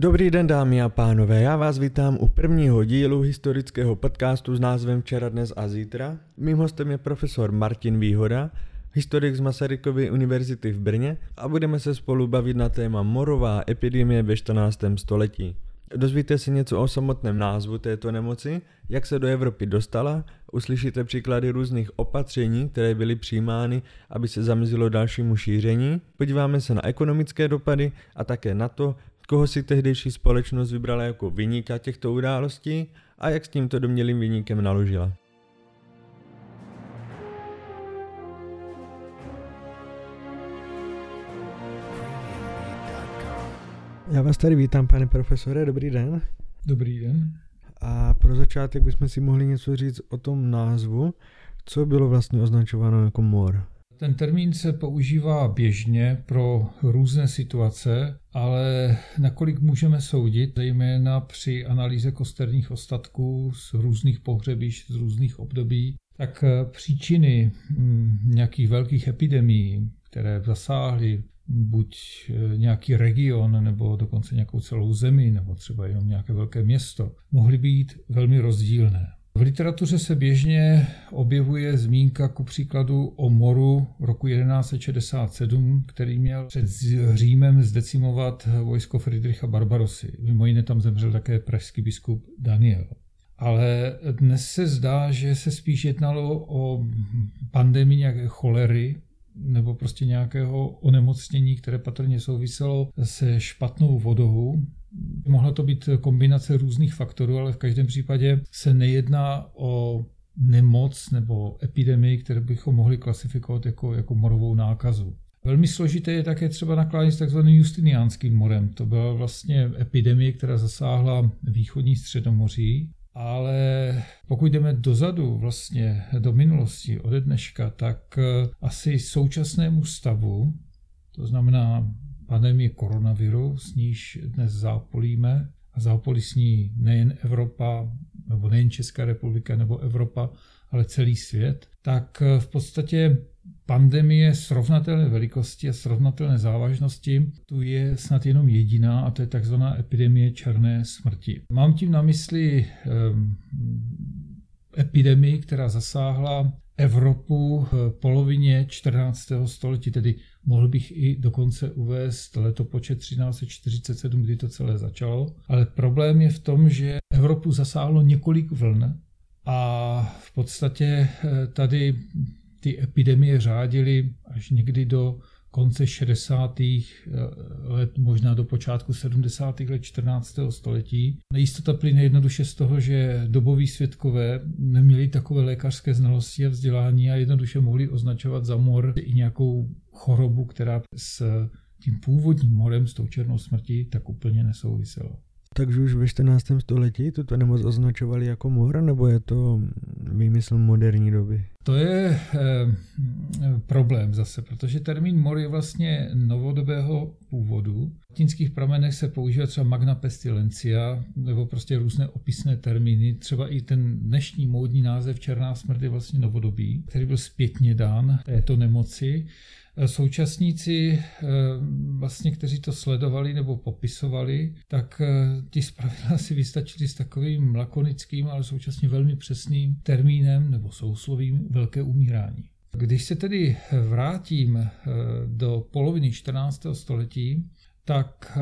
Dobrý den dámy a pánové, já vás vítám u prvního dílu historického podcastu s názvem Včera, dnes a zítra. Mým hostem je profesor Martin Výhoda, historik z Masarykovy univerzity v Brně a budeme se spolu bavit na téma morová epidemie ve 14. století. Dozvíte si něco o samotném názvu této nemoci, jak se do Evropy dostala, uslyšíte příklady různých opatření, které byly přijímány, aby se zamezilo dalšímu šíření, podíváme se na ekonomické dopady a také na to, koho si tehdejší společnost vybrala jako vyníka těchto událostí a jak s tímto domělým vyníkem naložila. Já vás tady vítám, pane profesore, dobrý den. Dobrý den. A pro začátek bychom si mohli něco říct o tom názvu, co bylo vlastně označováno jako mor. Ten termín se používá běžně pro různé situace, ale nakolik můžeme soudit, zejména při analýze kosterních ostatků z různých pohřebišť, z různých období, tak příčiny hm, nějakých velkých epidemií, které zasáhly buď eh, nějaký region, nebo dokonce nějakou celou zemi, nebo třeba jenom nějaké velké město, mohly být velmi rozdílné. V literatuře se běžně objevuje zmínka ku příkladu o moru roku 1167, který měl před Římem zdecimovat vojsko Friedricha Barbarosy. Mimo jiné tam zemřel také pražský biskup Daniel. Ale dnes se zdá, že se spíš jednalo o pandemii nějaké cholery, nebo prostě nějakého onemocnění, které patrně souviselo se špatnou vodou. Mohla to být kombinace různých faktorů, ale v každém případě se nejedná o nemoc nebo epidemii, které bychom mohli klasifikovat jako, jako morovou nákazu. Velmi složité je také třeba nakládání s takzvaným justiniánským morem. To byla vlastně epidemie, která zasáhla východní středomoří ale pokud jdeme dozadu, vlastně do minulosti, ode dneška, tak asi současnému stavu, to znamená pandemie koronaviru, s níž dnes zápolíme, a zápolí s ní nejen Evropa, nebo nejen Česká republika nebo Evropa, ale celý svět, tak eh, v podstatě pandemie srovnatelné velikosti a srovnatelné závažnosti tu je snad jenom jediná a to je takzvaná epidemie černé smrti. Mám tím na mysli um, epidemii, která zasáhla Evropu v polovině 14. století, tedy mohl bych i dokonce uvést letopočet 1347, kdy to celé začalo. Ale problém je v tom, že Evropu zasáhlo několik vln a v podstatě eh, tady ty epidemie řádily až někdy do konce 60. Eh, let, možná do počátku 70. let 14. století. Nejistota plyne jednoduše z toho, že doboví svědkové neměli takové lékařské znalosti a vzdělání a jednoduše mohli označovat za mor i nějakou chorobu, která s tím původním morem, s tou černou smrtí, tak úplně nesouvisela. Takže už ve 14. století tuto nemoc označovali jako mor, nebo je to výmysl moderní doby? To je e, problém zase, protože termín mor je vlastně novodobého původu. V latinských pramenech se používá třeba magna pestilencia, nebo prostě různé opisné termíny. Třeba i ten dnešní módní název černá smrt je vlastně novodobý, který byl zpětně dán této nemoci. Současníci, eh, vlastně, kteří to sledovali nebo popisovali, tak eh, ti zpravidla si vystačili s takovým lakonickým, ale současně velmi přesným termínem nebo souslovím velké umírání. Když se tedy vrátím eh, do poloviny 14. století, tak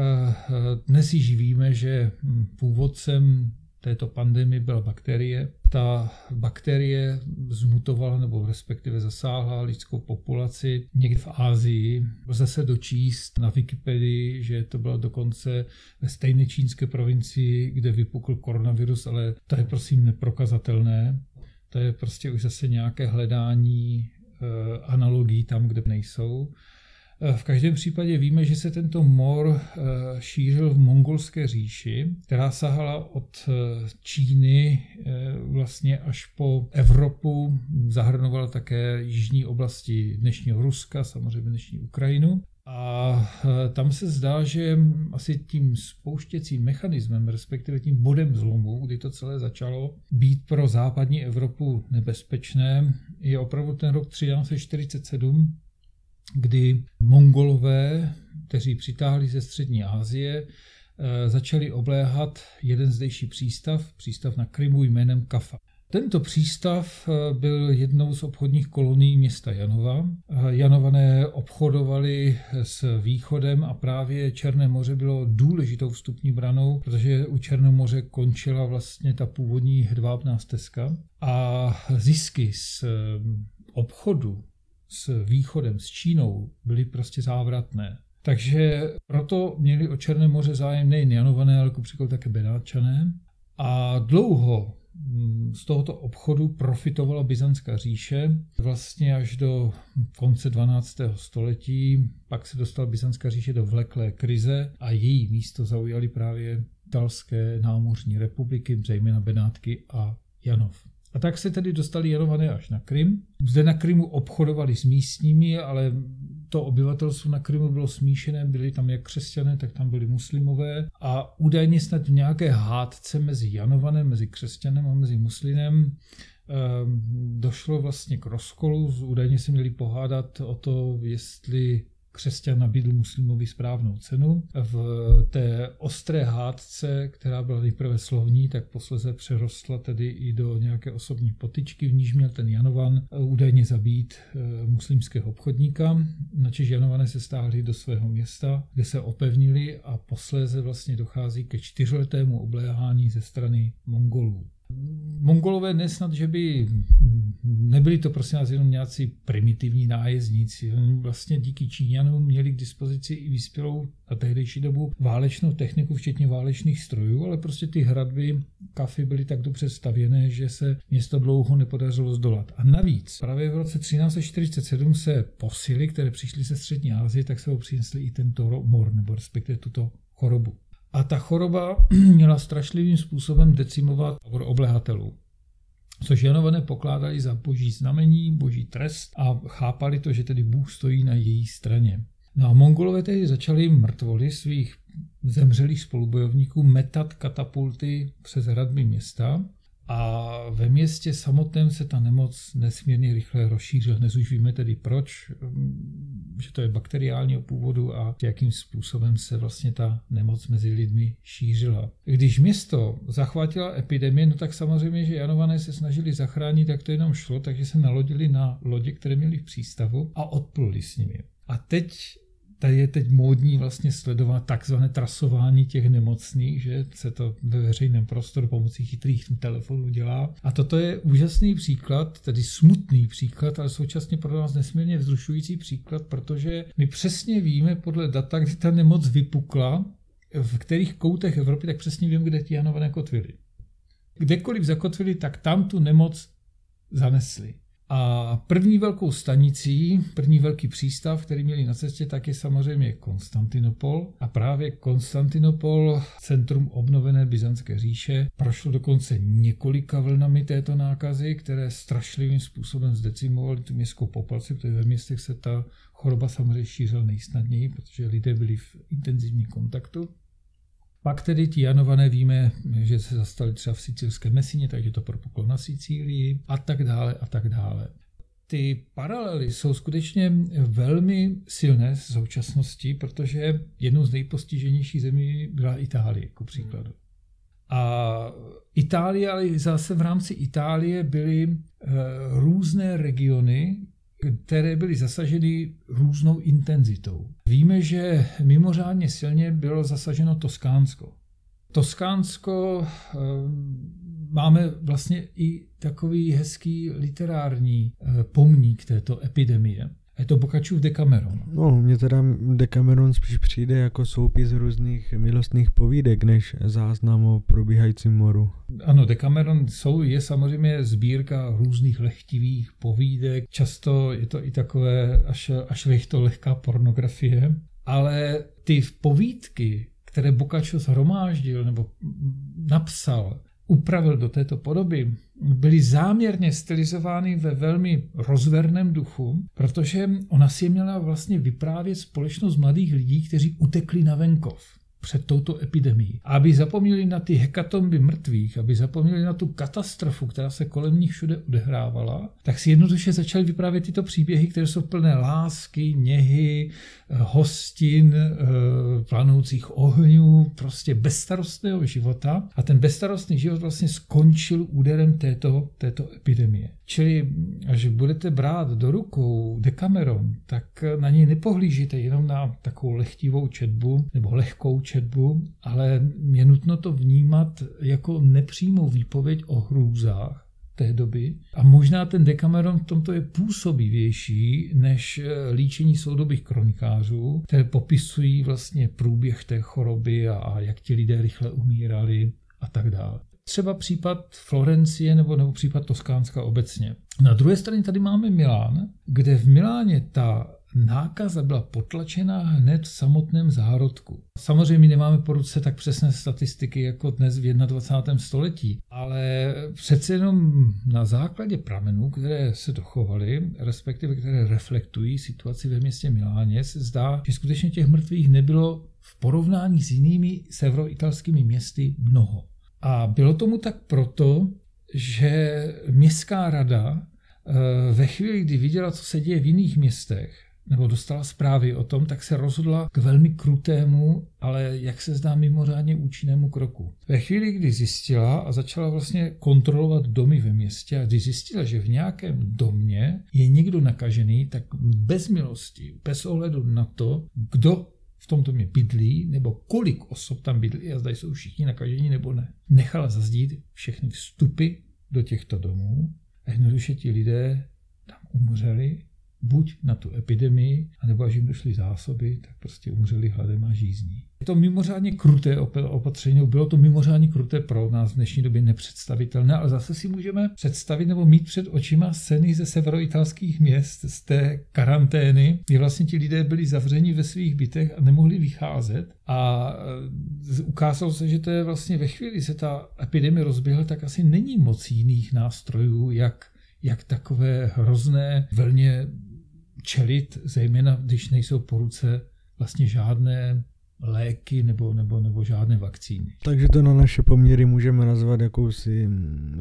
dnes již víme, že hm, původcem této pandemii byla bakterie. Ta bakterie zmutovala nebo respektive zasáhla lidskou populaci někde v Ázii. Lze se dočíst na Wikipedii, že to bylo dokonce ve stejné čínské provincii, kde vypukl koronavirus, ale to je prosím neprokazatelné. To je prostě už zase nějaké hledání eh, analogií tam, kde nejsou. Eh, v každém případě víme, že se tento mor eh, šířil v mongolské říši, která sahala od eh, Číny vlastně až po Evropu, zahrnovala také jižní oblasti dnešního Ruska, samozřejmě dnešní Ukrajinu. A tam se zdá, že asi tím spouštěcím mechanismem, respektive tím bodem zlomu, kdy to celé začalo být pro západní Evropu nebezpečné, je opravdu ten rok 1347, kdy Mongolové, kteří přitáhli ze střední Asie, začali obléhat jeden zdejší přístav, přístav na Krymu jménem Kafa. Tento přístav eh, byl jednou z obchodních kolonií města Janova. Eh, Janované obchodovali s východem a právě Černé moře bylo důležitou vstupní branou, protože u Černého moře končila vlastně ta původní hedvábná stezka a zisky z eh, obchodu s východem, s Čínou byly prostě závratné. Takže proto měli o Černé moře zájem nejen Janované, ale jako také Benátčané. A dlouho Mm, z tohoto obchodu profitovala Byzantská říše vlastně až do konce 12. století. Pak se dostala Byzantská říše do vleklé krize a její místo zaujaly právě italské námořní republiky, zejména Benátky a Janov. A tak se tedy dostali Janované až na Krym. Zde na Krymu obchodovali s místními, ale to obyvatelstvo na Krymu bylo smíšené, byli tam jak křesťané, tak tam byli muslimové a údajně snad v nějaké hádce mezi Janovanem, mezi křesťanem a mezi muslimem ehm, došlo vlastně k rozkolu. Údajně se měli pohádat o to, jestli křesťan nabídl muslimovi správnou cenu. V té ostré hádce, která byla nejprve slovní, tak posleze přerostla tedy i do nějaké osobní potyčky, v níž měl ten Janovan údajně zabít eh, muslimského obchodníka. Načež Janované se stáhli do svého města, kde se opevnili a posléze vlastně dochází ke čtyřletému obléhání ze strany Mongolů. Mongolové nesnad, že by nebyli to prosím nás jenom nějací primitivní nájezdníci. Oni vlastně díky Číňanům měli k dispozici i vyspělou na tehdejší dobu válečnou techniku, včetně válečných strojů, ale prostě ty hradby kafy byly tak dobře stavěné, že se město dlouho nepodařilo zdolat. A navíc právě v roce 1347 se posily, které přišly ze střední Asie, tak se ho přinesli i tento mor, nebo respektive tuto chorobu. A ta choroba měla strašlivým způsobem decimovat oblehatelů. Což Janované pokládali za boží znamení, boží trest a chápali to, že tedy Bůh stojí na její straně. No a Mongolové tedy začali mrtvoli svých zemřelých spolubojovníků metat katapulty přes hradby města a ve městě samotném se ta nemoc nesmírně rychle rozšířila. Dnes už víme tedy proč, mm, že to je bakteriálního původu a jakým způsobem se vlastně ta nemoc mezi lidmi šířila. Když město zachvátila epidemie, no tak samozřejmě, že Janované se snažili zachránit, jak to jenom šlo, takže se nalodili na lodě, které měli v přístavu a odpluli s nimi. A teď tady je teď módní vlastně sledovat takzvané trasování těch nemocných, že se to ve veřejném prostoru pomocí chytrých telefonů dělá. A toto je úžasný příklad, tedy smutný příklad, ale současně pro nás nesmírně vzrušující příklad, protože my přesně víme podle data, kdy ta nemoc vypukla, v kterých koutech Evropy, tak přesně vím, kde ti Janové kotvily. Kdekoliv zakotvili, tak tam tu nemoc zanesli. A první velkou stanicí, první velký přístav, který měli na cestě, tak je samozřejmě Konstantinopol. A právě Konstantinopol, centrum obnovené Byzantské říše, prošlo dokonce několika vlnami této nákazy, které strašlivým způsobem zdecimovaly tu městskou populaci, protože ve městech se ta choroba samozřejmě šířila nejsnadněji, protože lidé byli v intenzivním kontaktu. Pak tedy ti Janované víme, že se zastali třeba v sicilské Mesině, takže to propuklo na Sicílii a tak dále a tak dále. Ty paralely jsou skutečně velmi silné z současnosti, protože jednou z nejpostiženějších zemí byla Itálie, jako příkladu. A Itálie, ale zase v rámci Itálie byly eh, různé regiony, které byly zasaženy různou intenzitou. Víme, že mimořádně silně bylo zasaženo Toskánsko. Toskánsko eh, máme vlastně i takový hezký literární eh, pomník této epidemie. Je to Bokačův Decameron. No, mně teda Decameron spíš přijde jako soupis různých milostných povídek, než záznam o probíhajícím moru. Ano, Decameron jsou, je samozřejmě sbírka různých lehtivých povídek. Často je to i takové až, až to lehká pornografie. Ale ty povídky, které Boccaccio zhromáždil nebo napsal, upravil do této podoby, byly záměrně stylizovány ve velmi rozverném duchu, protože ona si měla vlastně vyprávět společnost mladých lidí, kteří utekli na venkov. Před touto epidemií. Aby zapomněli na ty hekatomby mrtvých, aby zapomněli na tu katastrofu, která se kolem nich všude odehrávala, tak si jednoduše začali vyprávět tyto příběhy, které jsou plné lásky, něhy, hostin, eh, planoucích ohňů, prostě bezstarostného života. A ten bezstarostný život vlastně skončil úderem této, této epidemie. Čili až budete brát do rukou Decameron, tak na něj nepohlížíte jenom na takovou lehtivou četbu nebo lehkou četbu, ale je nutno to vnímat jako nepřímou výpověď o hrůzách té doby. A možná ten Decameron v tomto je působivější než líčení soudobých kronikářů, které popisují vlastně průběh té choroby a jak ti lidé rychle umírali a tak dále třeba případ Florencie nebo, nebo případ Toskánska obecně. Na druhé straně tady máme Milán, kde v Miláně ta nákaza byla potlačena hned v samotném zárodku. Samozřejmě nemáme po ruce tak přesné statistiky jako dnes v 21. století, ale přece jenom na základě pramenů, které se dochovaly, respektive které reflektují situaci ve městě Miláně, se zdá, že skutečně těch mrtvých nebylo v porovnání s jinými severoitalskými městy mnoho. A bylo tomu tak proto, že městská rada eh, ve chvíli, kdy viděla, co se děje v jiných městech, nebo dostala zprávy o tom, tak se rozhodla k velmi krutému, ale jak se zdá mimořádně účinnému kroku. Ve chvíli, kdy zjistila a začala vlastně kontrolovat domy ve městě a když zjistila, že v nějakém domě je někdo nakažený, tak bez milosti, bez ohledu na to, kdo v tom domě bydlí, nebo kolik osob tam bydlí a zda jsou všichni nakažení nebo ne. Nechala zazdít všechny vstupy do těchto domů a jednoduše ti lidé tam umřeli buď na tu epidemii, anebo až jim došly zásoby, tak prostě umřeli hladem a žízní. Je to mimořádně kruté opatření, bylo to mimořádně kruté pro nás v dnešní době nepředstavitelné, ale zase si můžeme představit nebo mít před očima scény ze severoitalských měst, z té karantény, kdy vlastně ti lidé byli zavřeni ve svých bytech a nemohli vycházet. A e, ukázalo se, že to je vlastně ve chvíli, se ta epidemie rozběhla, tak asi není moc jiných nástrojů, jak jak takové hrozné vlně čelit, zejména když nejsou po ruce vlastně žádné léky nebo, nebo, nebo žádné vakcíny. Takže to na naše poměry můžeme nazvat jakousi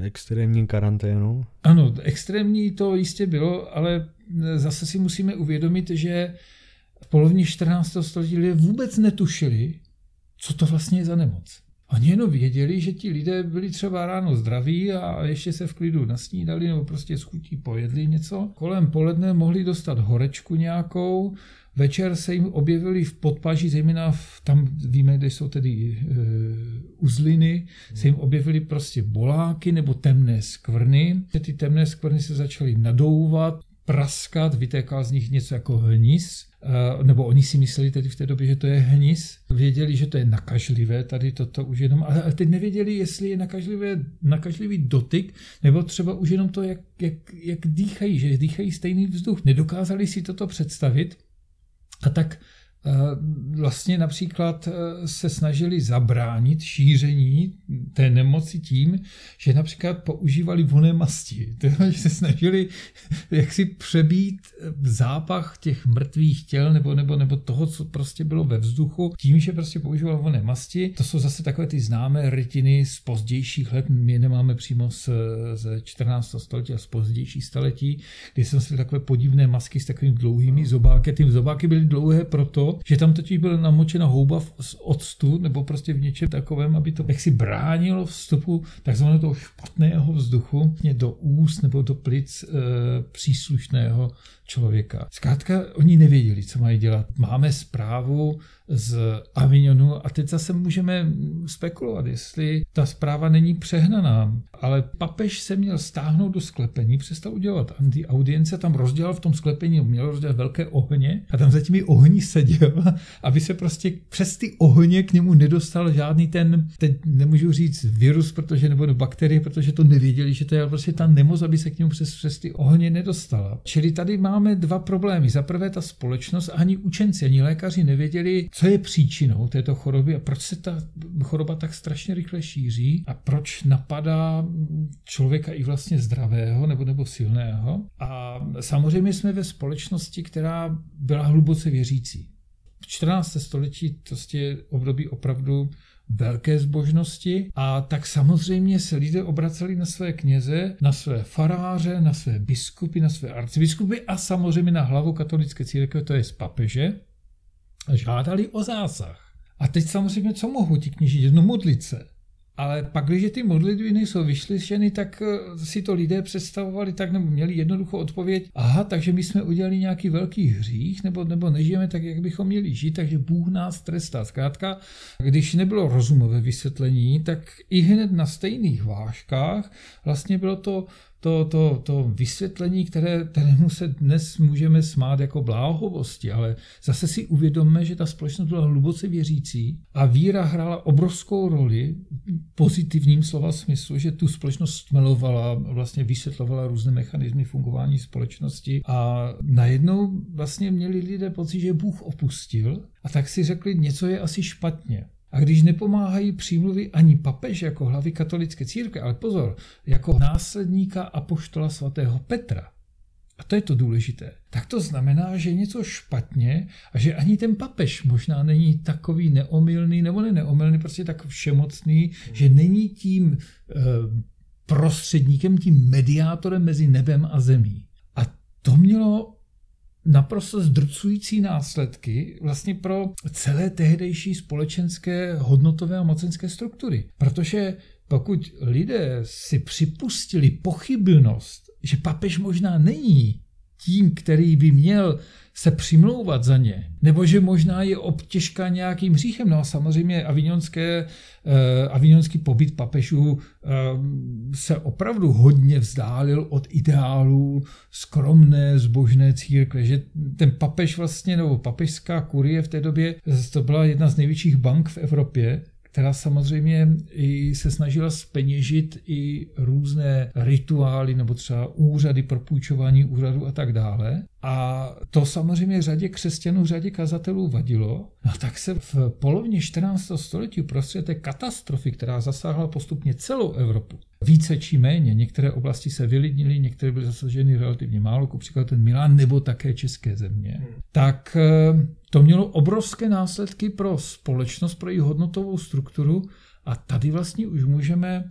extrémní karanténou? Ano, extrémní to jistě bylo, ale zase si musíme uvědomit, že v polovině 14. století lidé vůbec netušili, co to vlastně je za nemoc. Oni jenom věděli, že ti lidé byli třeba ráno zdraví a ještě se v klidu nasnídali nebo prostě s chutí pojedli něco. Kolem poledne mohli dostat horečku nějakou, Večer se jim objevili v podpaží, zejména v, tam víme, kde jsou tedy e, uzliny, se jim objevily prostě boláky nebo temné skvrny. Ty temné skvrny se začaly nadouvat, praskat, vytékal z nich něco jako hnis, eh, nebo oni si mysleli tedy v té době, že to je hnis, věděli, že to je nakažlivé, tady toto už jenom, ale teď nevěděli, jestli je nakažlivé, nakažlivý dotyk, nebo třeba už jenom to, jak, jak, jak dýchají, že dýchají stejný vzduch. Nedokázali si toto představit a tak vlastně například eh, se snažili zabránit šíření té nemoci tím, že například používali voné masti. že se snažili jaksi přebít eh, zápach těch mrtvých těl nebo, nebo, nebo toho, co prostě bylo ve vzduchu, tím, že prostě používali voné masti. To jsou zase takové ty známé rytiny z pozdějších let. My nemáme přímo z, z 14. století a z pozdějších století, kdy jsem si takové podivné masky s takovými dlouhými zobáky. Ty zobáky byly dlouhé proto, že tam totiž byla namočena houba z octu nebo prostě v něčem takovém, aby to jaksi bránilo vstupu takzvaného toho špatného vzduchu do úst nebo do plic e, příslušného člověka. Zkrátka, oni nevěděli, co mají dělat. Máme zprávu z Avignonu a teď zase můžeme spekulovat, jestli ta zpráva není přehnaná. Ale papež se měl stáhnout do sklepení, přestal udělat audience, tam rozdělal v tom sklepení, měl rozdělat velké ohně a tam za těmi ohni seděl, aby se prostě přes ty ohně k němu nedostal žádný ten, teď nemůžu říct virus, protože nebo bakterie, protože to nevěděli, že to je prostě ta nemoc, aby se k němu přes, přes ty ohně nedostala. Čili tady máme dva problémy. Za prvé ta společnost, ani učenci, ani lékaři nevěděli, co je příčinou této choroby a proč se ta choroba tak strašně rychle šíří a proč napadá člověka i vlastně zdravého nebo, nebo silného. A samozřejmě jsme ve společnosti, která byla hluboce věřící. v 14. století to je období opravdu velké zbožnosti a tak samozřejmě se lidé obraceli na své kněze, na své faráře, na své biskupy, na své arcibiskupy a samozřejmě na hlavu katolické církve, to je z papeže, a žádali o zásah. A teď samozřejmě, co mohou ti kněží? Jedno modlit se. Ale pak, když ty modlitby nejsou vyšlyšeny, tak eh, si to lidé představovali tak, nebo měli jednoduchou odpověď, aha, takže my jsme udělali nějaký velký hřích, nebo, nebo nežijeme tak, jak bychom měli žít, takže Bůh nás trestá. Zkrátka, když nebylo rozumové vysvětlení, tak i hned na stejných vážkách vlastně bylo to to, to, to vysvětlení, které, kterému se dnes můžeme smát jako bláhovosti, ale zase si uvědomme, že ta společnost byla hluboce věřící a víra hrála obrovskou roli pozitivním slova smyslu, že tu společnost stmelovala, vlastně vysvětlovala různé mechanizmy fungování společnosti a najednou vlastně měli lidé pocit, že Bůh opustil a tak si řekli, něco je asi špatně. A když nepomáhají přímluvy ani papež jako hlavy katolické církve, ale pozor, jako následníka apoštola svatého Petra, a to je to důležité, tak to znamená, že něco špatně a že ani ten papež možná není takový neomylný, nebo ne neomylný, prostě tak všemocný, že není tím e, prostředníkem, tím mediátorem mezi nebem a zemí. A to mělo naprosto zdrcující následky vlastně pro celé tehdejší společenské hodnotové a mocenské struktury. Protože pokud lidé si připustili pochybnost, že papež možná není tím, který by měl se přimlouvat za ně, nebo že možná je obtěžka nějakým hříchem. No a samozřejmě avignonské, uh, avignonský pobyt papežů uh, se opravdu hodně vzdálil od ideálů skromné, zbožné církve, že ten papež vlastně, nebo papežská kurie v té době, to byla jedna z největších bank v Evropě, která samozřejmě i se snažila speněžit i různé rituály nebo třeba úřady pro půjčování úřadu a tak dále. A to samozřejmě řadě křesťanů, řadě kazatelů vadilo. No tak se v polovině 14. století prostřed té katastrofy, která zasáhla postupně celou Evropu, více či méně, některé oblasti se vylidnily, některé byly zasaženy relativně málo, jako příklad ten Milán nebo také české země, hmm. tak eh, to mělo obrovské následky pro společnost, pro její hodnotovou strukturu a tady vlastně už můžeme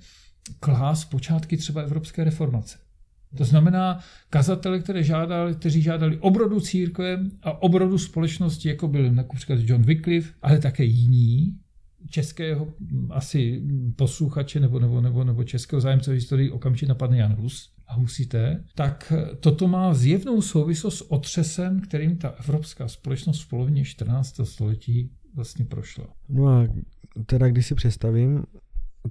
klást počátky třeba evropské reformace. To znamená kazatele, které žádali, kteří žádali obrodu církve a obrodu společnosti, jako byl například John Wycliffe, ale také jiní, českého asi posluchače nebo, nebo, nebo, nebo českého zájemce historii okamžitě napadne Jan Hus a Husité, tak toto má zjevnou souvislost s otřesem, kterým ta evropská společnost v polovině 14. století vlastně prošla. No a teda když si představím,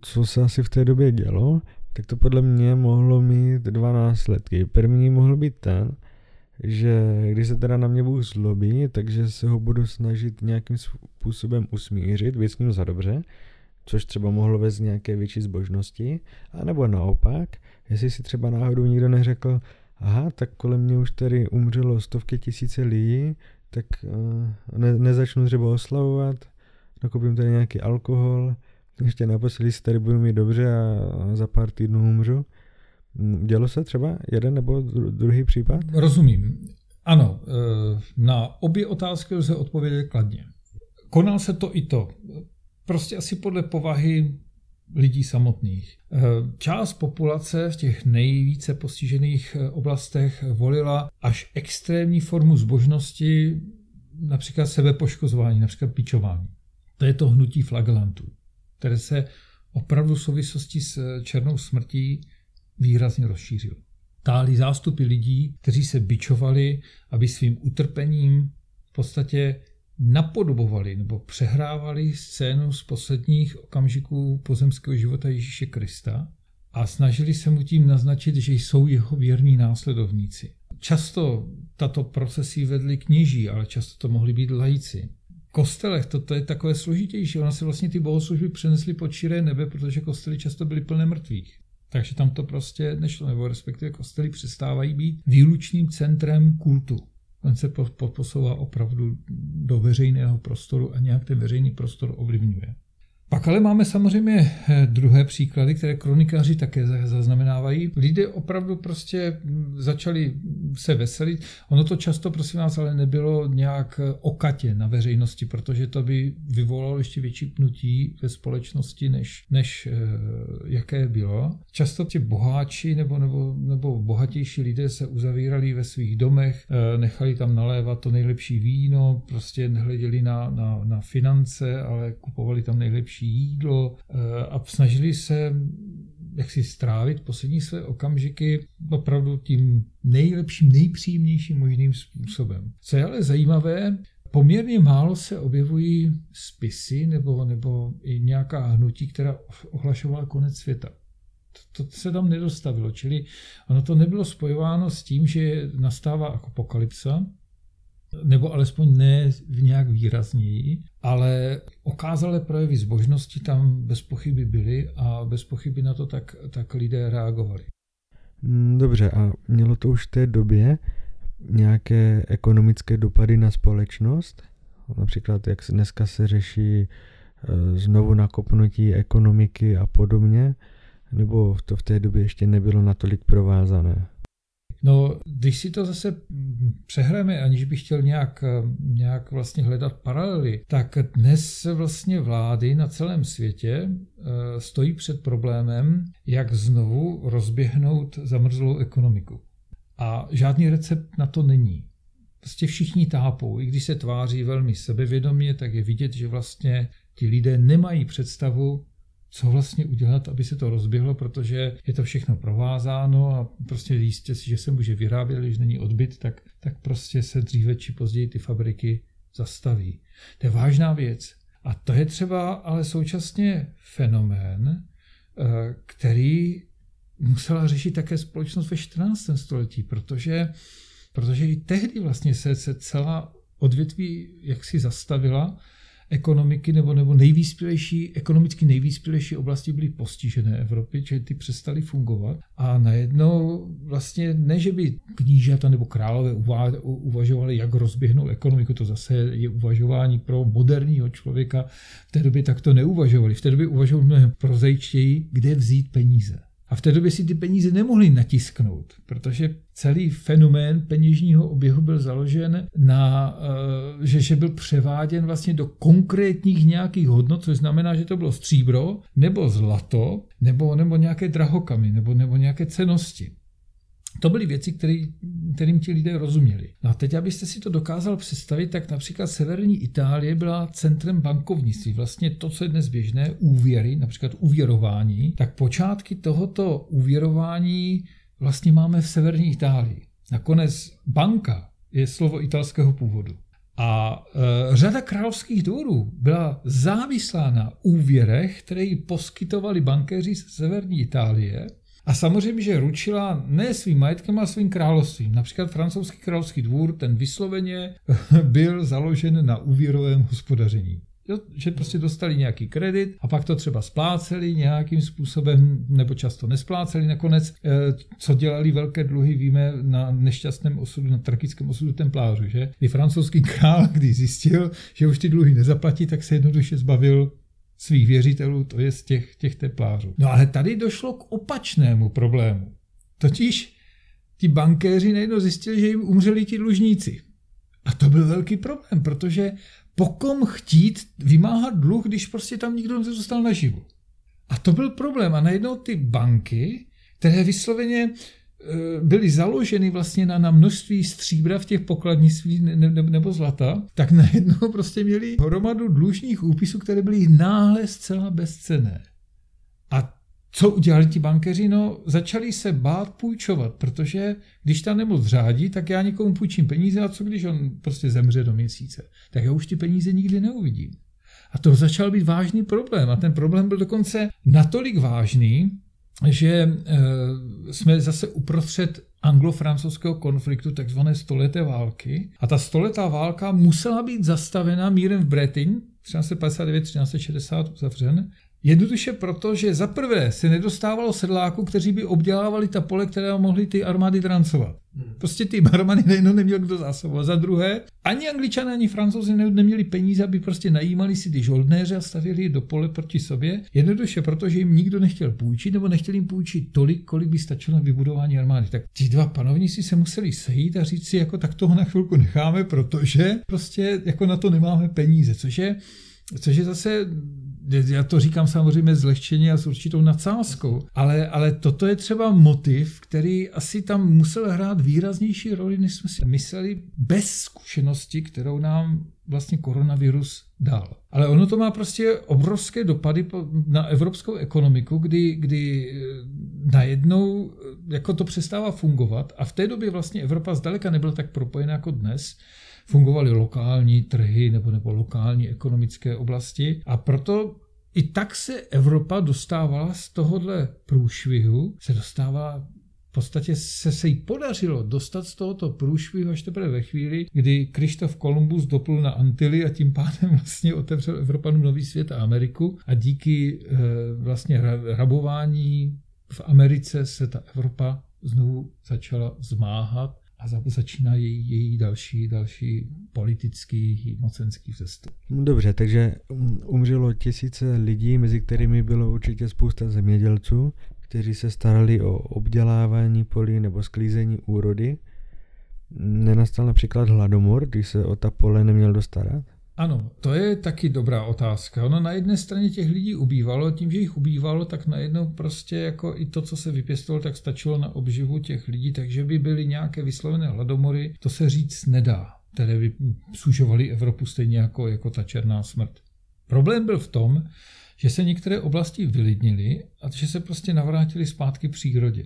co se asi v té době dělo, tak to podle mě mohlo mít dva následky. První mohl být ten, že když se teda na mě Bůh zlobí, takže se ho budu snažit nějakým způsobem usmířit, věcním za dobře, což třeba mohlo vést nějaké větší zbožnosti, a nebo naopak, jestli si třeba náhodou nikdo neřekl, aha, tak kolem mě už tady umřelo stovky tisíce lidí, tak uh, ne, nezačnu třeba oslavovat, nakupím tady nějaký alkohol, ještě naposledy si tady budu mít dobře a za pár týdnů umřu. Dělo se třeba jeden nebo druhý případ? Rozumím. Ano, eh, na obě otázky lze odpovědět kladně. Konal se to i to. Prostě asi podle povahy lidí samotných. Eh, část populace v těch nejvíce postižených eh, oblastech volila až extrémní formu zbožnosti, například sebepoškozování, například pičování. To je to hnutí flagelantů, které se opravdu v souvislosti s černou smrtí výrazně rozšířilo. Táhli zástupy lidí, kteří se bičovali, aby svým utrpením v podstatě napodobovali nebo přehrávali scénu z posledních okamžiků pozemského života Ježíše Krista a snažili se mu tím naznačit, že jsou jeho věrní následovníci. Často tato procesy vedly kněží, ale často to mohli být lajíci. V kostelech to, to je takové složitější. Ona se vlastně ty bohoslužby přenesly pod širé nebe, protože kostely často byly plné mrtvých. Takže tam to prostě nešlo, nebo respektive kostely přestávají být výlučným centrem kultu. On se posouvá opravdu do veřejného prostoru a nějak ten veřejný prostor ovlivňuje. Pak ale máme samozřejmě eh, druhé příklady, které kronikáři také zaznamenávají. Lidé opravdu prostě hm, začali se veselit. Ono to často, prosím vás, ale nebylo nějak eh, okatě na veřejnosti, protože to by vyvolalo ještě větší pnutí ve společnosti, než, než eh, jaké bylo. Často ti boháči nebo, nebo, nebo bohatější lidé se uzavírali ve svých domech, nechali tam nalévat to nejlepší víno, prostě nehleděli na, na, na finance, ale kupovali tam nejlepší nejlepší jídlo eh, a snažili se jak si strávit poslední své okamžiky opravdu tím nejlepším, nejpříjemnějším možným způsobem. Co je ale zajímavé, poměrně málo se objevují spisy nebo, nebo i nějaká hnutí, která ohlašovala konec světa. To, to se tam nedostavilo, čili ono to nebylo spojováno s tím, že nastává apokalypsa, nebo alespoň ne v nějak výrazněji, ale okázalé projevy zbožnosti tam bez pochyby byly a bez pochyby na to tak, tak lidé reagovali. Mm, dobře, a mělo to už v té době nějaké ekonomické dopady na společnost? Například, jak dneska se řeší eh, znovu nakopnutí ekonomiky a podobně? Nebo to v té době ještě nebylo natolik provázané? No, když si to zase přehráme, aniž bych chtěl nějak, nějak vlastně hledat paralely, tak dnes vlastně vlády na celém světě eh, stojí před problémem, jak znovu rozběhnout zamrzlou ekonomiku. A žádný recept na to není. Prostě všichni tápou, i když se tváří velmi sebevědomě, tak je vidět, že vlastně ti lidé nemají představu, co vlastně udělat, aby se to rozběhlo, protože je to všechno provázáno a prostě jistě si, že se může vyrábět, když není odbyt, tak, tak prostě se dříve či později ty fabriky zastaví. To je vážná věc. A to je třeba ale současně fenomén, eh, který musela řešit také společnost ve 14. století, protože, protože i tehdy vlastně se, se celá odvětví jaksi zastavila ekonomiky nebo, nebo nejvýspělejší, ekonomicky nejvýspělejší oblasti byly postižené Evropy, že ty přestaly fungovat. A najednou vlastně ne, že by knížata nebo králové uvažovali, jak rozběhnout ekonomiku, to zase je uvažování pro moderního člověka, v té době tak to neuvažovali, v té době uvažovali mnohem prozejčtěji, kde vzít peníze. A v té době si ty peníze nemohli natisknout, protože celý fenomén peněžního oběhu byl založen na, eh, že, že byl převáděn vlastně do konkrétních nějakých hodnot, což znamená, že to bylo stříbro, nebo zlato, nebo, nebo nějaké drahokamy, nebo, nebo nějaké cenosti. To byly věci, který, kterým ti lidé rozuměli. No a teď, abyste si to dokázal představit, tak například severní Itálie byla centrem bankovnictví. Vlastně to, co je dnes běžné, úvěry, například úvěrování, tak počátky tohoto úvěrování vlastně máme v severní Itálii. Nakonec banka je slovo italského původu. A e, řada královských dvorů byla závislá na úvěrech, které ji poskytovali bankéři z severní Itálie a samozřejmě, že ručila ne svým majetkem, ale svým královstvím. Například francouzský královský dvůr, ten vysloveně byl založen na úvěrovém hospodaření. Jo, že prostě dostali nějaký kredit a pak to třeba spláceli nějakým způsobem, nebo často nespláceli nakonec. Eh, co dělali velké dluhy, víme na nešťastném osudu, na tragickém osudu templářů, že? I francouzský král, když zjistil, že už ty dluhy nezaplatí, tak se jednoduše zbavil svých věřitelů, to je z těch, těch teplářů. No ale tady došlo k opačnému problému. Totiž ti bankéři najednou zjistili, že jim umřeli ti dlužníci. A to byl velký problém, protože pokom chtít vymáhat dluh, když prostě tam nikdo nezůstal naživu. A to byl problém. A najednou ty banky, které vysloveně byly založeny vlastně na, na množství stříbra v těch pokladnictví ne, ne, nebo zlata, tak najednou prostě měli hromadu dlužních úpisů, které byly náhle zcela bezcené. A co udělali ti bankeři? No, začali se bát půjčovat, protože když ta nemoc řádí, tak já někomu půjčím peníze a co když on prostě zemře do měsíce? Tak já už ty peníze nikdy neuvidím. A to začal být vážný problém. A ten problém byl dokonce natolik vážný, že eh, jsme zase uprostřed anglo-francouzského konfliktu, takzvané stoleté války. A ta stoletá válka musela být zastavena mírem v Bretagne, 1359-1360 uzavřen, Jednoduše proto, že za prvé se nedostávalo sedláků, kteří by obdělávali ta pole, která mohly ty armády drancovat. Hmm. Prostě ty armády nejenom neměl kdo zásobovat. Za druhé, ani angličané, ani francouzi neměli peníze, aby prostě najímali si ty žoldnéře a stavěli je do pole proti sobě. Jednoduše proto, že jim nikdo nechtěl půjčit, nebo nechtěl jim půjčit tolik, kolik by stačilo na vybudování armády. Tak ti dva panovníci se museli sejít a říct si, jako tak toho na chvilku necháme, protože prostě jako na to nemáme peníze, což je Což je zase já to říkám samozřejmě zlehčeně a s určitou nadsázkou, ale, ale toto je třeba motiv, který asi tam musel hrát výraznější roli, než jsme si mysleli, bez zkušenosti, kterou nám vlastně koronavirus dal. Ale ono to má prostě obrovské dopady na evropskou ekonomiku, kdy, kdy eh, najednou eh, jako to přestává fungovat a v té době vlastně Evropa zdaleka nebyla tak propojená jako dnes, fungovaly lokální trhy nebo, nebo lokální ekonomické oblasti a proto i tak se Evropa dostávala z tohohle průšvihu, se dostává v podstatě se, se jí podařilo dostat z tohoto průšvihu až teprve ve chvíli, kdy Krištof Kolumbus doplul na Antily a tím pádem vlastně otevřel Evropanům nový svět a Ameriku a díky e, vlastně rabování v Americe se ta Evropa znovu začala zmáhat a začíná její, její další, další politický, mocenský vzestup. Dobře, takže umřelo tisíce lidí, mezi kterými bylo určitě spousta zemědělců, kteří se starali o obdělávání polí nebo sklízení úrody. Nenastal například hladomor, když se o ta pole neměl dostarat? Ano, to je taky dobrá otázka. Ono na jedné straně těch lidí ubývalo, tím, že jich ubývalo, tak najednou prostě jako i to, co se vypěstovalo, tak stačilo na obživu těch lidí, takže by byly nějaké vyslovené hladomory, to se říct nedá, které by sužovaly Evropu stejně jako, jako ta černá smrt. Problém byl v tom, že se některé oblasti vylidnily a že se prostě navrátili zpátky přírodě.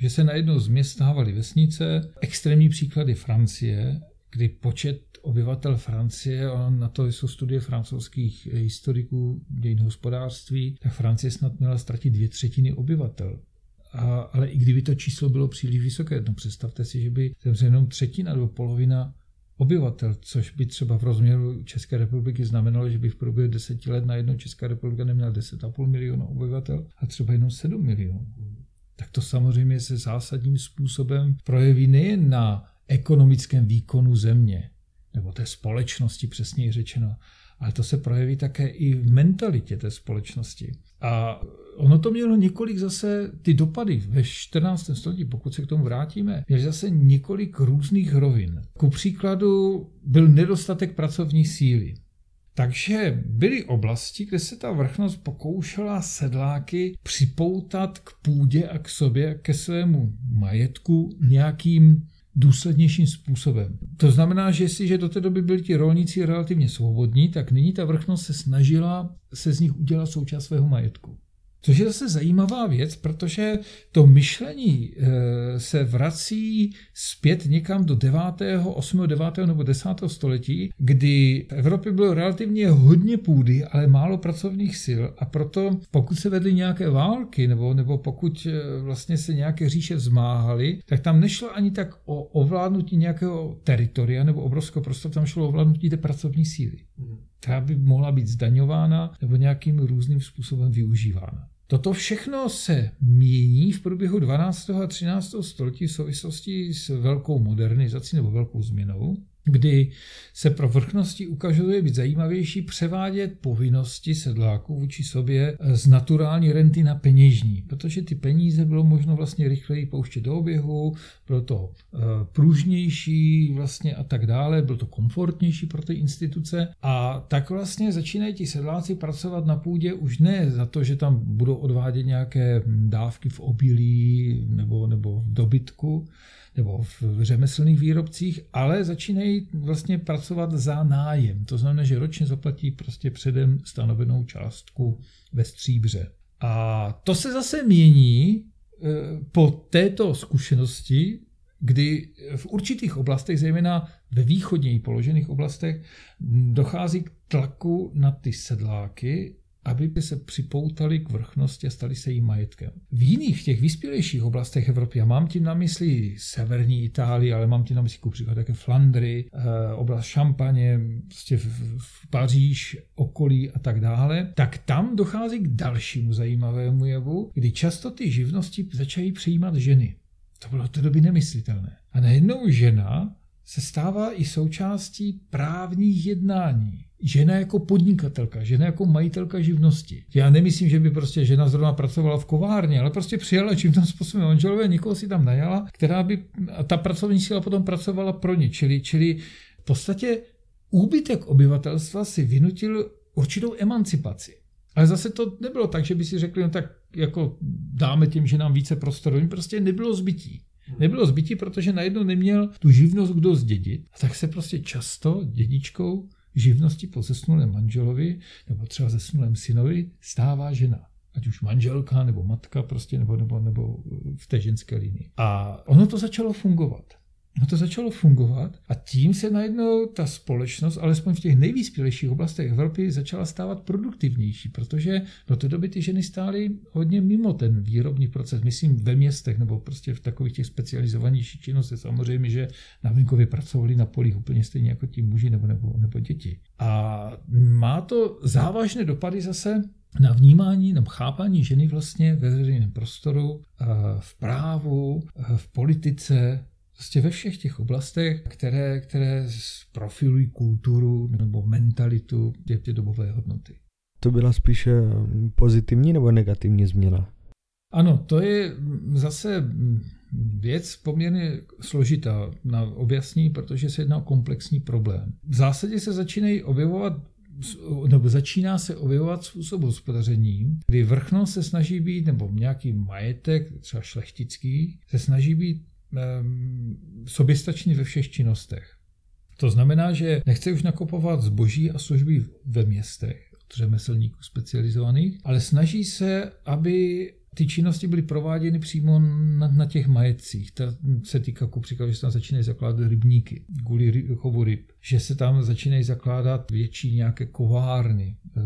Že se najednou z měst stávaly vesnice, extrémní příklady Francie, kdy počet obyvatel Francie, a na to jsou studie francouzských historiků dějin hospodářství, tak Francie snad měla ztratit dvě třetiny obyvatel. A, ale i kdyby to číslo bylo příliš vysoké, no představte si, že by zemřela jenom třetina nebo polovina obyvatel, což by třeba v rozměru České republiky znamenalo, že by v průběhu deseti let na jednou Česká republika neměla 10,5 milionů obyvatel a třeba jenom 7 milionů. Tak to samozřejmě se zásadním způsobem projeví nejen na ekonomickém výkonu země, nebo té společnosti přesněji řečeno, ale to se projeví také i v mentalitě té společnosti. A ono to mělo několik zase, ty dopady ve 14. století, pokud se k tomu vrátíme, měly zase několik různých rovin. Ku příkladu byl nedostatek pracovní síly. Takže byly oblasti, kde se ta vrchnost pokoušela sedláky připoutat k půdě a k sobě, ke svému majetku nějakým důslednějším způsobem. To znamená, že jestliže do té doby byli ti rolníci relativně svobodní, tak nyní ta vrchnost se snažila se z nich udělat součást svého majetku. Což je zase zajímavá věc, protože to myšlení eh, se vrací zpět někam do 9., 8., 9. nebo 10. století, kdy v Evropě bylo relativně hodně půdy, ale málo pracovních sil a proto pokud se vedly nějaké války nebo, nebo pokud eh, vlastně se nějaké říše zmáhaly, tak tam nešlo ani tak o ovládnutí nějakého teritoria nebo obrovského prostoru, tam šlo o ovládnutí té pracovní síly která by mohla být zdaňována nebo nějakým různým způsobem využívána. Toto všechno se mění v průběhu 12. a 13. století v souvislosti s velkou modernizací nebo velkou změnou kdy se pro vrchnosti ukazuje být zajímavější převádět povinnosti sedláků vůči sobě z naturální renty na peněžní, protože ty peníze bylo možno vlastně rychleji pouštět do oběhu, bylo to eh, pružnější vlastně a tak dále, bylo to komfortnější pro ty instituce. A tak vlastně začínají ti sedláci pracovat na půdě už ne za to, že tam budou odvádět nějaké dávky v obilí nebo, nebo v dobytku, nebo v řemeslných výrobcích, ale začínají vlastně pracovat za nájem. To znamená, že ročně zaplatí prostě předem stanovenou částku ve stříbře. A to se zase mění e, po této zkušenosti, kdy v určitých oblastech, zejména ve východněji položených oblastech, dochází k tlaku na ty sedláky, aby se připoutali k vrchnosti a stali se jím majetkem. V jiných těch vyspělejších oblastech Evropy, a mám tím na mysli severní Itálii, ale mám tím na mysli příklad také Flandry, eh, oblast Šampaně, prostě v, v Paříž, okolí a tak dále, tak tam dochází k dalšímu zajímavému jevu, kdy často ty živnosti začají přijímat ženy. To bylo v té doby nemyslitelné. A najednou žena se stává i součástí právních jednání. Žena jako podnikatelka, žena jako majitelka živnosti. Já nemyslím, že by prostě žena zrovna pracovala v kovárně, ale prostě přijala živnost po svém manželové, někoho si tam najala, která by, a ta pracovní síla potom pracovala pro ně. Čili, čili v podstatě úbytek obyvatelstva si vynutil určitou emancipaci. Ale zase to nebylo tak, že by si řekli, no tak jako dáme těm ženám více prostoru. Prostě nebylo zbytí. Nebylo zbytí, protože najednou neměl tu živnost kdo zdědit. A tak se prostě často dědičkou živnosti po zesnulém manželovi nebo třeba zesnulém synovi stává žena ať už manželka nebo matka prostě nebo, nebo, nebo v té ženské linii. A ono to začalo fungovat. No to začalo fungovat a tím se najednou ta společnost, alespoň v těch nejvyspělejších oblastech Evropy, začala stávat produktivnější, protože do té doby ty ženy stály hodně mimo ten výrobní proces. Myslím ve městech nebo prostě v takových těch specializovanějších činnostech. Samozřejmě, že na venkově pracovali na polích úplně stejně jako ti muži nebo, nebo, nebo děti. A má to závažné dopady zase na vnímání, na chápání ženy vlastně ve veřejném prostoru, v právu, v politice, Prostě ve všech těch oblastech, které, které profilují kulturu nebo mentalitu těch tě dobové hodnoty. To byla spíše pozitivní nebo negativní změna? Ano, to je zase věc poměrně složitá na objasnění, protože se jedná o komplexní problém. V zásadě se začínají objevovat nebo začíná se objevovat způsob hospodaření, kdy vrchnost se snaží být, nebo nějaký majetek, třeba šlechtický, se snaží být Ehm, soběstačný ve všech činnostech. To znamená, že nechce už nakupovat zboží a služby ve městech od řemeslníků specializovaných, ale snaží se, aby ty činnosti byly prováděny přímo na, na těch majetcích. To se týká ku příkladu, že se tam začínají zakládat rybníky kvůli ry, chovu ryb, že se tam začínají zakládat větší nějaké kovárny, e,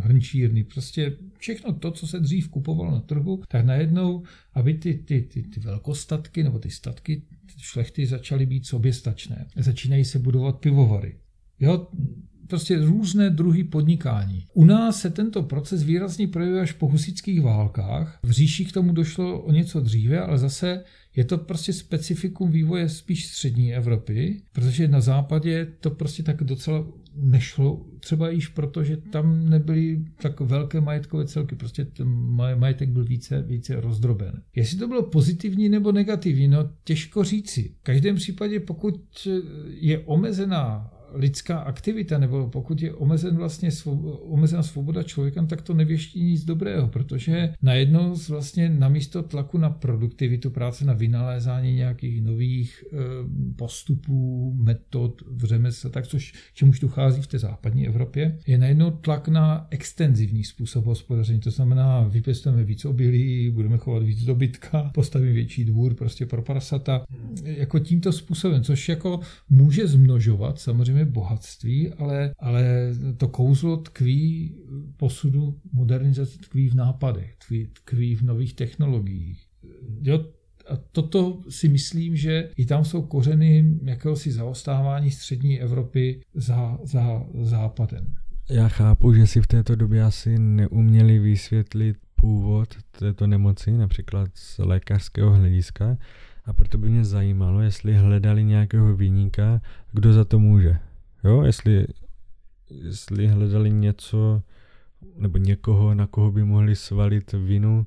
hrnčírny, prostě všechno to, co se dřív kupovalo na trhu, tak najednou, aby ty, ty, ty, ty velkostatky nebo ty statky šlechty začaly být soběstačné. Začínají se budovat pivovary. Jo, prostě různé druhy podnikání. U nás se tento proces výrazně projevuje až po husických válkách. V říši k tomu došlo o něco dříve, ale zase je to prostě specifikum vývoje spíš střední Evropy, protože na západě to prostě tak docela nešlo, třeba již proto, že tam nebyly tak velké majetkové celky, prostě ten majetek byl více, více rozdroben. Jestli to bylo pozitivní nebo negativní, no těžko říci. V každém případě, pokud je omezená lidská aktivita, nebo pokud je omezen vlastně svoboda, omezena svoboda člověka, tak to nevěští nic dobrého, protože najednou vlastně namísto tlaku na produktivitu práce, na vynalézání nějakých nových e, postupů, metod v řemesle, tak což čemuž dochází v té západní Evropě, je najednou tlak na extenzivní způsob hospodaření. To znamená, vypěstujeme víc obilí, budeme chovat víc dobytka, postavíme větší dvůr prostě pro prasata. Jako tímto způsobem, což jako může zmnožovat samozřejmě samozřejmě bohatství, ale, ale to kouzlo tkví posudu modernizace tkví v nápadech, tkví, tkví v nových technologiích. Jo, a toto si myslím, že i tam jsou kořeny jakéhosi zaostávání střední Evropy za, za západem. Já chápu, že si v této době asi neuměli vysvětlit původ této nemoci, například z lékařského hlediska, a proto by mě zajímalo, jestli hledali nějakého vyníka, kdo za to může. Jo, jestli, jestli hledali něco nebo někoho, na koho by mohli svalit vinu,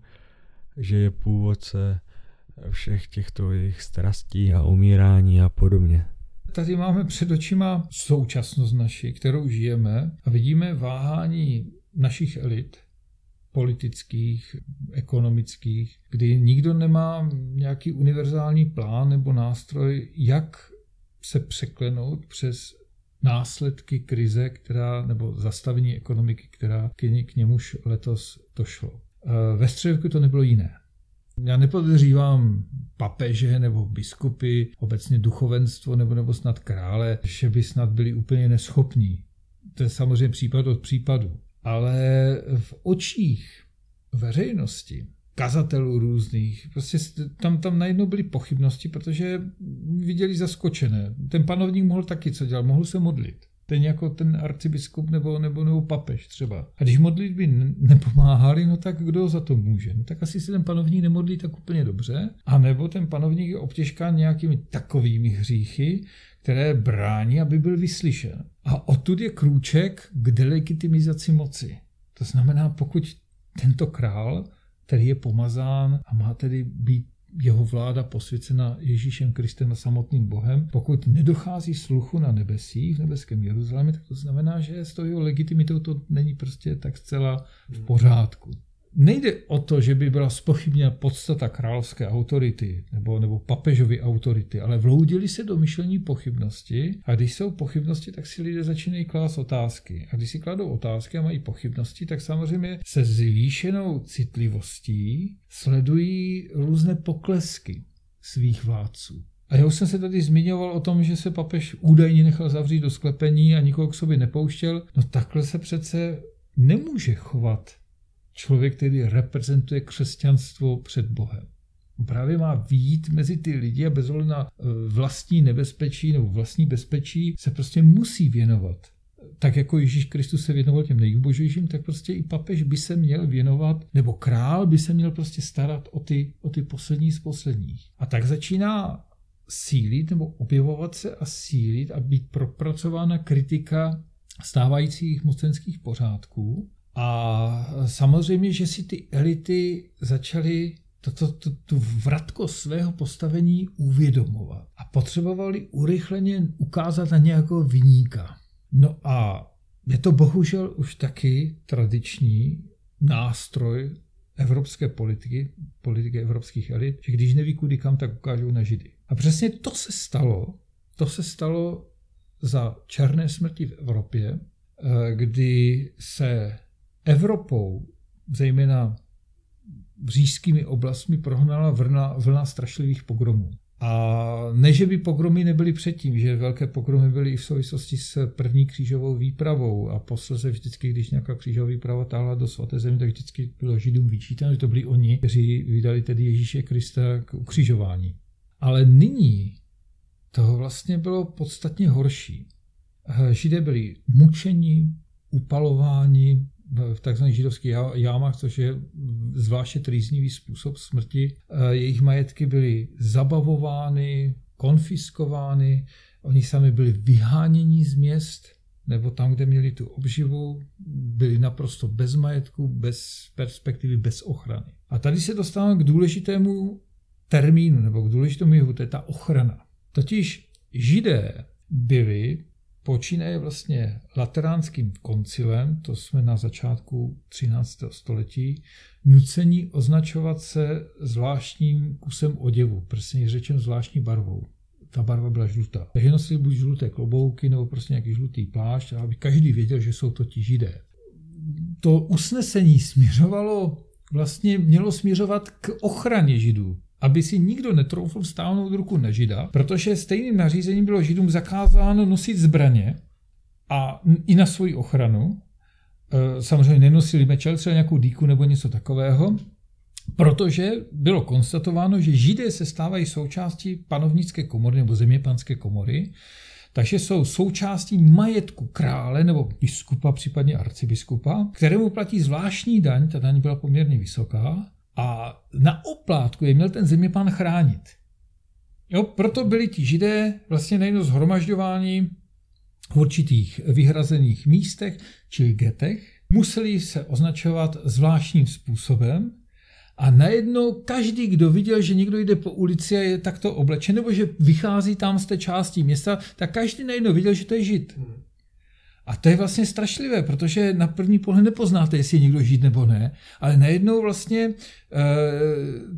že je původce všech těchto jejich strastí a umírání a podobně. Tady máme před očima současnost naši, kterou žijeme a vidíme váhání našich elit, politických, ekonomických, kdy nikdo nemá nějaký univerzální plán nebo nástroj, jak se překlenout přes následky krize, která, nebo zastavení ekonomiky, která k němuž letos došlo. E, ve středověku to nebylo jiné. Já nepodřívám papeže nebo biskupy, obecně duchovenstvo nebo, nebo snad krále, že by snad byli úplně neschopní. To je samozřejmě případ od případu. ale v očích veřejnosti, kazatelů různých, prostě tam, tam najednou byly pochybnosti, protože viděli zaskočené. Ten panovník mohl taky co dělat, mohl se modlit. Ten jako ten arcibiskup nebo, nebo, nebo papež třeba. A když modlitby nepomáhali, no tak kdo za to může? No tak asi se ten panovník nemodlí tak úplně dobře. A nebo ten panovník je obtěžkán nějakými takovými hříchy, které brání, aby byl vyslyšen. A odtud je krůček k delegitimizaci moci. To znamená, pokud tento král, který je pomazán a má tedy být jeho vláda posvěcena Ježíšem Kristem a samotným Bohem, pokud nedochází sluchu na nebesích, v nebeském Jeruzalémě, tak to znamená, že s tou jeho legitimitou to není prostě tak zcela v pořádku nejde o to, že by byla spochybněna podstata královské autority nebo, nebo papežovy autority, ale vloudili se do myšlení pochybnosti a když jsou pochybnosti, tak si lidé začínají klást otázky. A když si kladou otázky a mají pochybnosti, tak samozřejmě se zvýšenou citlivostí sledují různé poklesky svých vládců. A já už jsem se tady zmiňoval o tom, že se papež údajně nechal zavřít do sklepení a nikoho k sobě nepouštěl. No takhle se přece nemůže chovat člověk, který reprezentuje křesťanstvo před Bohem. Právě má výjít mezi ty lidi a bez ohledu na e, vlastní nebezpečí nebo vlastní bezpečí se prostě musí věnovat. Tak jako Ježíš Kristus se věnoval těm nejubožejším, tak prostě i papež by se měl věnovat, nebo král by se měl prostě starat o ty, o ty poslední z posledních. A tak začíná sílit nebo objevovat se a sílit a být propracována kritika stávajících mocenských pořádků a samozřejmě, že si ty elity začaly to, to, to, tu vratkost svého postavení uvědomovat a potřebovali urychleně ukázat na nějakého vyníka. No a je to bohužel už taky tradiční nástroj evropské politiky, politiky evropských elit, že když neví kudy kam, tak ukážou na židy. A přesně to se stalo, to se stalo za černé smrti v Evropě, eh, kdy se Evropou, zejména říšskými oblastmi, prohnala vlna, vlna strašlivých pogromů. A ne, že by pogromy nebyly předtím, že velké pogromy byly i v souvislosti s první křížovou výpravou a posledně vždycky, když nějaká křížová výprava táhla do svaté země, tak vždycky bylo židům vyčítáno, že to byli oni, kteří vydali tedy Ježíše Krista k ukřižování. Ale nyní toho vlastně bylo podstatně horší. Židé byli mučeni, upalováni, v tzv. židovských jámách, což je zvláště trýznivý způsob smrti. Eh, jejich majetky byly zabavovány, konfiskovány, oni sami byli vyháněni z měst, nebo tam, kde měli tu obživu, byli naprosto bez majetku, bez perspektivy, bez ochrany. A tady se dostáváme k důležitému termínu, nebo k důležitému jehu, to je ta ochrana. Totiž židé byli počínaje vlastně lateránským koncilem, to jsme na začátku 13. století, nucení označovat se zvláštním kusem oděvu, prostě řečeno zvláštní barvou. Ta barva byla žlutá. Takže nosili buď žluté klobouky nebo prostě nějaký žlutý plášť, aby každý věděl, že jsou to ti židé. To usnesení směřovalo, vlastně mělo směřovat k ochraně židů aby si nikdo netroufl stáhnout ruku na žida, protože stejným nařízením bylo židům zakázáno nosit zbraně a i na svoji ochranu. E, samozřejmě nenosili mečel, třeba nějakou dýku nebo něco takového, protože bylo konstatováno, že židé se stávají součástí panovnické komory nebo zeměpanské komory, takže jsou součástí majetku krále nebo biskupa, případně arcibiskupa, kterému platí zvláštní daň, ta daň byla poměrně vysoká, a na oplátku je měl ten zeměpán chránit. Jo, proto byli ti židé vlastně nejen zhromažďováni v určitých vyhrazených místech, čili getech, museli se označovat zvláštním způsobem a najednou každý, kdo viděl, že někdo jde po ulici a je takto oblečen, nebo že vychází tam z té části města, tak každý najednou viděl, že to je žid. A to je vlastně strašlivé, protože na první pohled nepoznáte, jestli je někdo žít nebo ne, ale najednou vlastně e,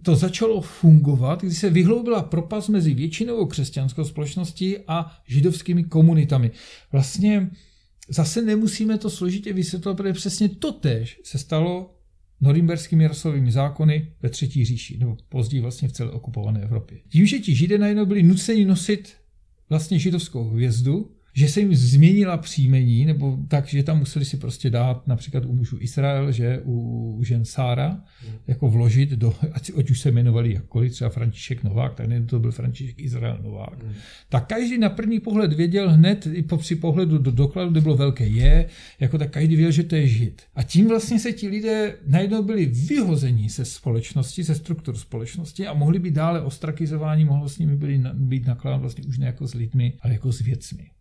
to začalo fungovat, když se vyhloubila propast mezi většinovou křesťanskou společností a židovskými komunitami. Vlastně zase nemusíme to složitě vysvětlovat, protože přesně to tež se stalo norimberskými rasovými zákony ve Třetí říši, nebo později vlastně v celé okupované Evropě. Tím, že ti židé najednou byli nuceni nosit vlastně židovskou hvězdu, že se jim změnila příjmení, nebo tak, že tam museli si prostě dát například u mužů Izrael, že u žen Sára, hmm. jako vložit do, ať, ať už se jmenovali jakkoliv, třeba František Novák, tak to byl František Izrael Novák. Hmm. Tak každý na první pohled věděl hned, i po při pohledu do dokladu, kde bylo velké je, jako tak každý věděl, že to je žid. A tím vlastně se ti lidé najednou byli vyhození ze společnosti, ze struktur společnosti a mohli být dále ostrakizováni, mohlo s nimi byli, být nakládáno vlastně už ne jako s lidmi, ale jako s věcmi.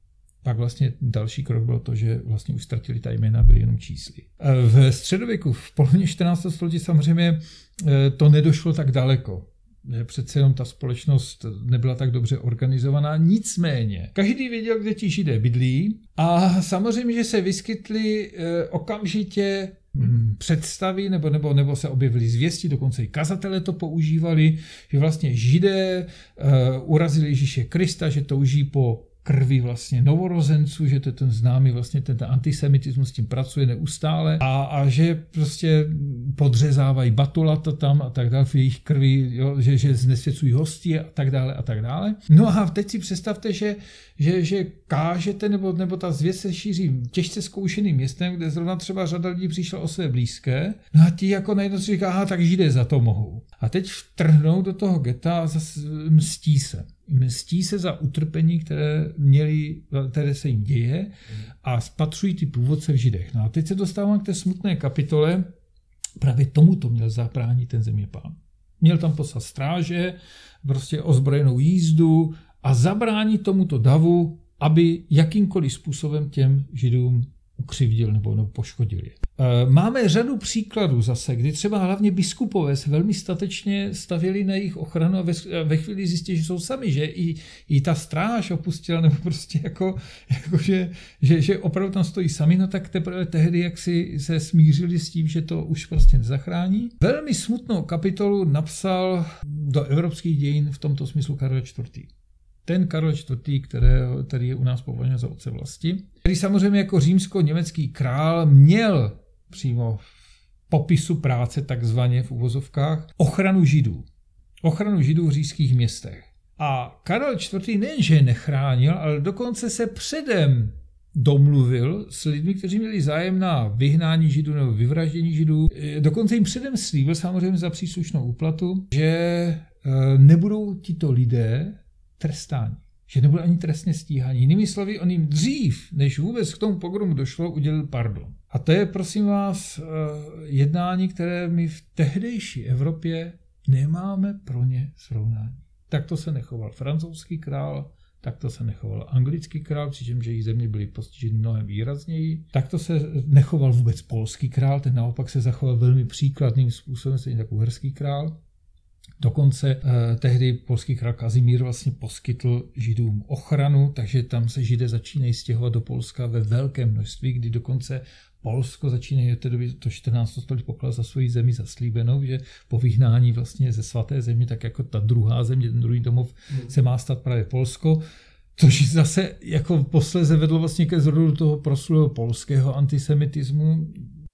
Pak vlastně další krok bylo to, že vlastně už ztratili ta jména, byly jenom čísly. V středověku, v polovině 14. století samozřejmě eh, to nedošlo tak daleko. Že přece jenom ta společnost nebyla tak dobře organizovaná. Nicméně, každý věděl, kde ti židé bydlí a samozřejmě, že se vyskytly eh, okamžitě hm, představy nebo, nebo, nebo se objevily zvěsti, dokonce i kazatele to používali, že vlastně židé urazili Ježíše Krista, že touží po krvi vlastně novorozenců, že to je ten známý vlastně ten, ten antisemitismus s tím pracuje neustále a, a že prostě podřezávají batulata tam a tak dále v jejich krvi, jo, že, že znesvěcují hosty a tak dále a tak dále. No a teď si představte, že, že, že kážete nebo, nebo ta zvěst se šíří těžce zkoušeným městem, kde zrovna třeba řada lidí přišla o své blízké, no a ti jako najednou si říká, aha, tak židé za to mohou. A teď vtrhnou do toho geta a zase mstí se mstí se za utrpení, které, měli, které se jim děje a spatřují ty původce v Židech. No a teď se dostávám k té smutné kapitole, právě tomu to měl zabránit ten zeměpán. Měl tam poslat stráže, prostě ozbrojenou jízdu a zabránit tomuto davu, aby jakýmkoliv způsobem těm židům ukřivdil nebo, nebo poškodil je. E, máme řadu příkladů zase, kdy třeba hlavně biskupové se velmi statečně stavěli na jejich ochranu a ve, ve chvíli zjistili, že jsou sami, že i, i ta stráž opustila, nebo prostě jako, jako že, že, že opravdu tam stojí sami, no tak teprve tehdy, jak si se smířili s tím, že to už prostě nezachrání. Velmi smutnou kapitolu napsal do evropských dějin v tomto smyslu Karel IV ten Karel IV., které, který je u nás považován za otce vlasti, který samozřejmě jako římsko-německý král měl přímo v popisu práce takzvaně v uvozovkách ochranu židů. Ochranu židů v říšských městech. A Karel IV. nejenže je nechránil, ale dokonce se předem domluvil s lidmi, kteří měli zájem na vyhnání židů nebo vyvraždění židů. Dokonce jim předem slíbil samozřejmě za příslušnou úplatu, že eh, nebudou tito lidé trestáni. Že nebyl ani trestně stíhání. Jinými slovy, on jim dřív, než vůbec k tomu pogromu došlo, udělil pardon. A to je, prosím vás, eh, jednání, které my v tehdejší Evropě nemáme pro ně srovnání. Tak to se nechoval francouzský král, tak to se nechoval anglický král, přičemž jejich země byly postiženy mnohem výrazněji. Tak to se nechoval vůbec polský král, ten naopak se zachoval velmi příkladným způsobem, stejně tak uherský král. Dokonce eh, tehdy polský král Kazimír vlastně poskytl židům ochranu, takže tam se židé začínají stěhovat do Polska ve velkém množství, kdy dokonce Polsko začínají od té doby to 14. století poklad za svoji zemi zaslíbenou, že po vyhnání vlastně ze svaté země, tak jako ta druhá země, ten druhý domov hmm. se má stát právě Polsko. Což zase jako posleze vedlo vlastně ke zrodu toho proslulého polského antisemitismu,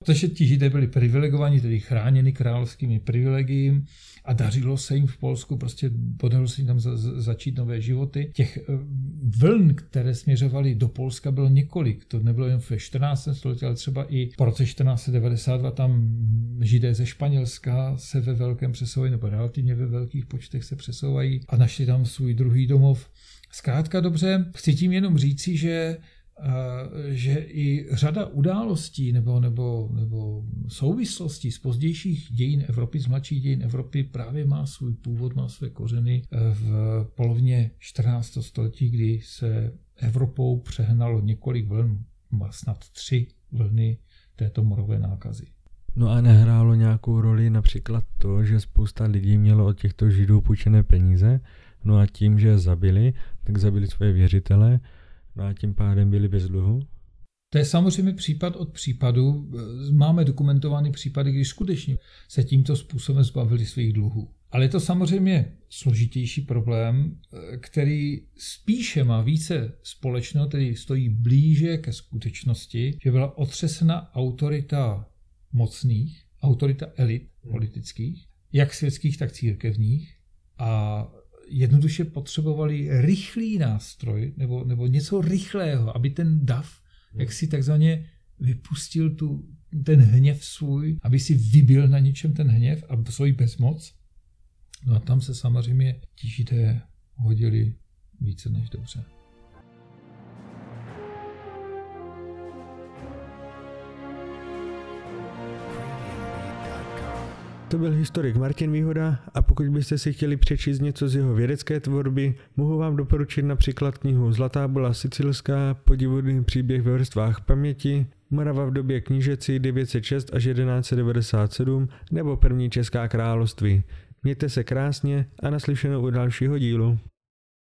protože ti židé byli privilegovaní, tedy chráněni královskými privilegií a dařilo se jim v Polsku, prostě podařilo se jim tam za, za, začít nové životy. Těch eh, vln, které směřovaly do Polska, bylo několik. To nebylo jen ve 14. století, ale třeba i po roce 1492 tam židé ze Španělska se ve velkém přesouvají, nebo relativně ve velkých počtech se přesouvají a našli tam svůj druhý domov. Zkrátka dobře, chci tím jenom říci, že že i řada událostí nebo, nebo, nebo souvislostí z pozdějších dějin Evropy, z mladších dějin Evropy právě má svůj původ, má své kořeny v polovině 14. století, kdy se Evropou přehnalo několik vln, snad tři vlny této morové nákazy. No a nehrálo nějakou roli například to, že spousta lidí mělo od těchto židů půjčené peníze, no a tím, že je zabili, tak zabili svoje věřitele, No a tím pádem byli bez dluhu? To je samozřejmě případ od případu. Máme dokumentované případy, kdy skutečně se tímto způsobem zbavili svých dluhů. Ale je to samozřejmě složitější problém, který spíše má více společného, tedy stojí blíže ke skutečnosti, že byla otřesena autorita mocných, autorita elit politických, jak světských, tak církevních. A jednoduše potřebovali rychlý nástroj nebo, nebo něco rychlého, aby ten dav jak si takzvaně vypustil tu, ten hněv svůj, aby si vybil na něčem ten hněv a svoji bezmoc. No a tam se samozřejmě tížité hodili více než dobře. To byl historik Martin Výhoda a pokud byste si chtěli přečíst něco z jeho vědecké tvorby, mohu vám doporučit například knihu Zlatá bola sicilská, podivuhodný příběh ve vrstvách paměti, Morava v době knížecí 906 až 1197 nebo první česká království. Mějte se krásně a naslyšenou u dalšího dílu.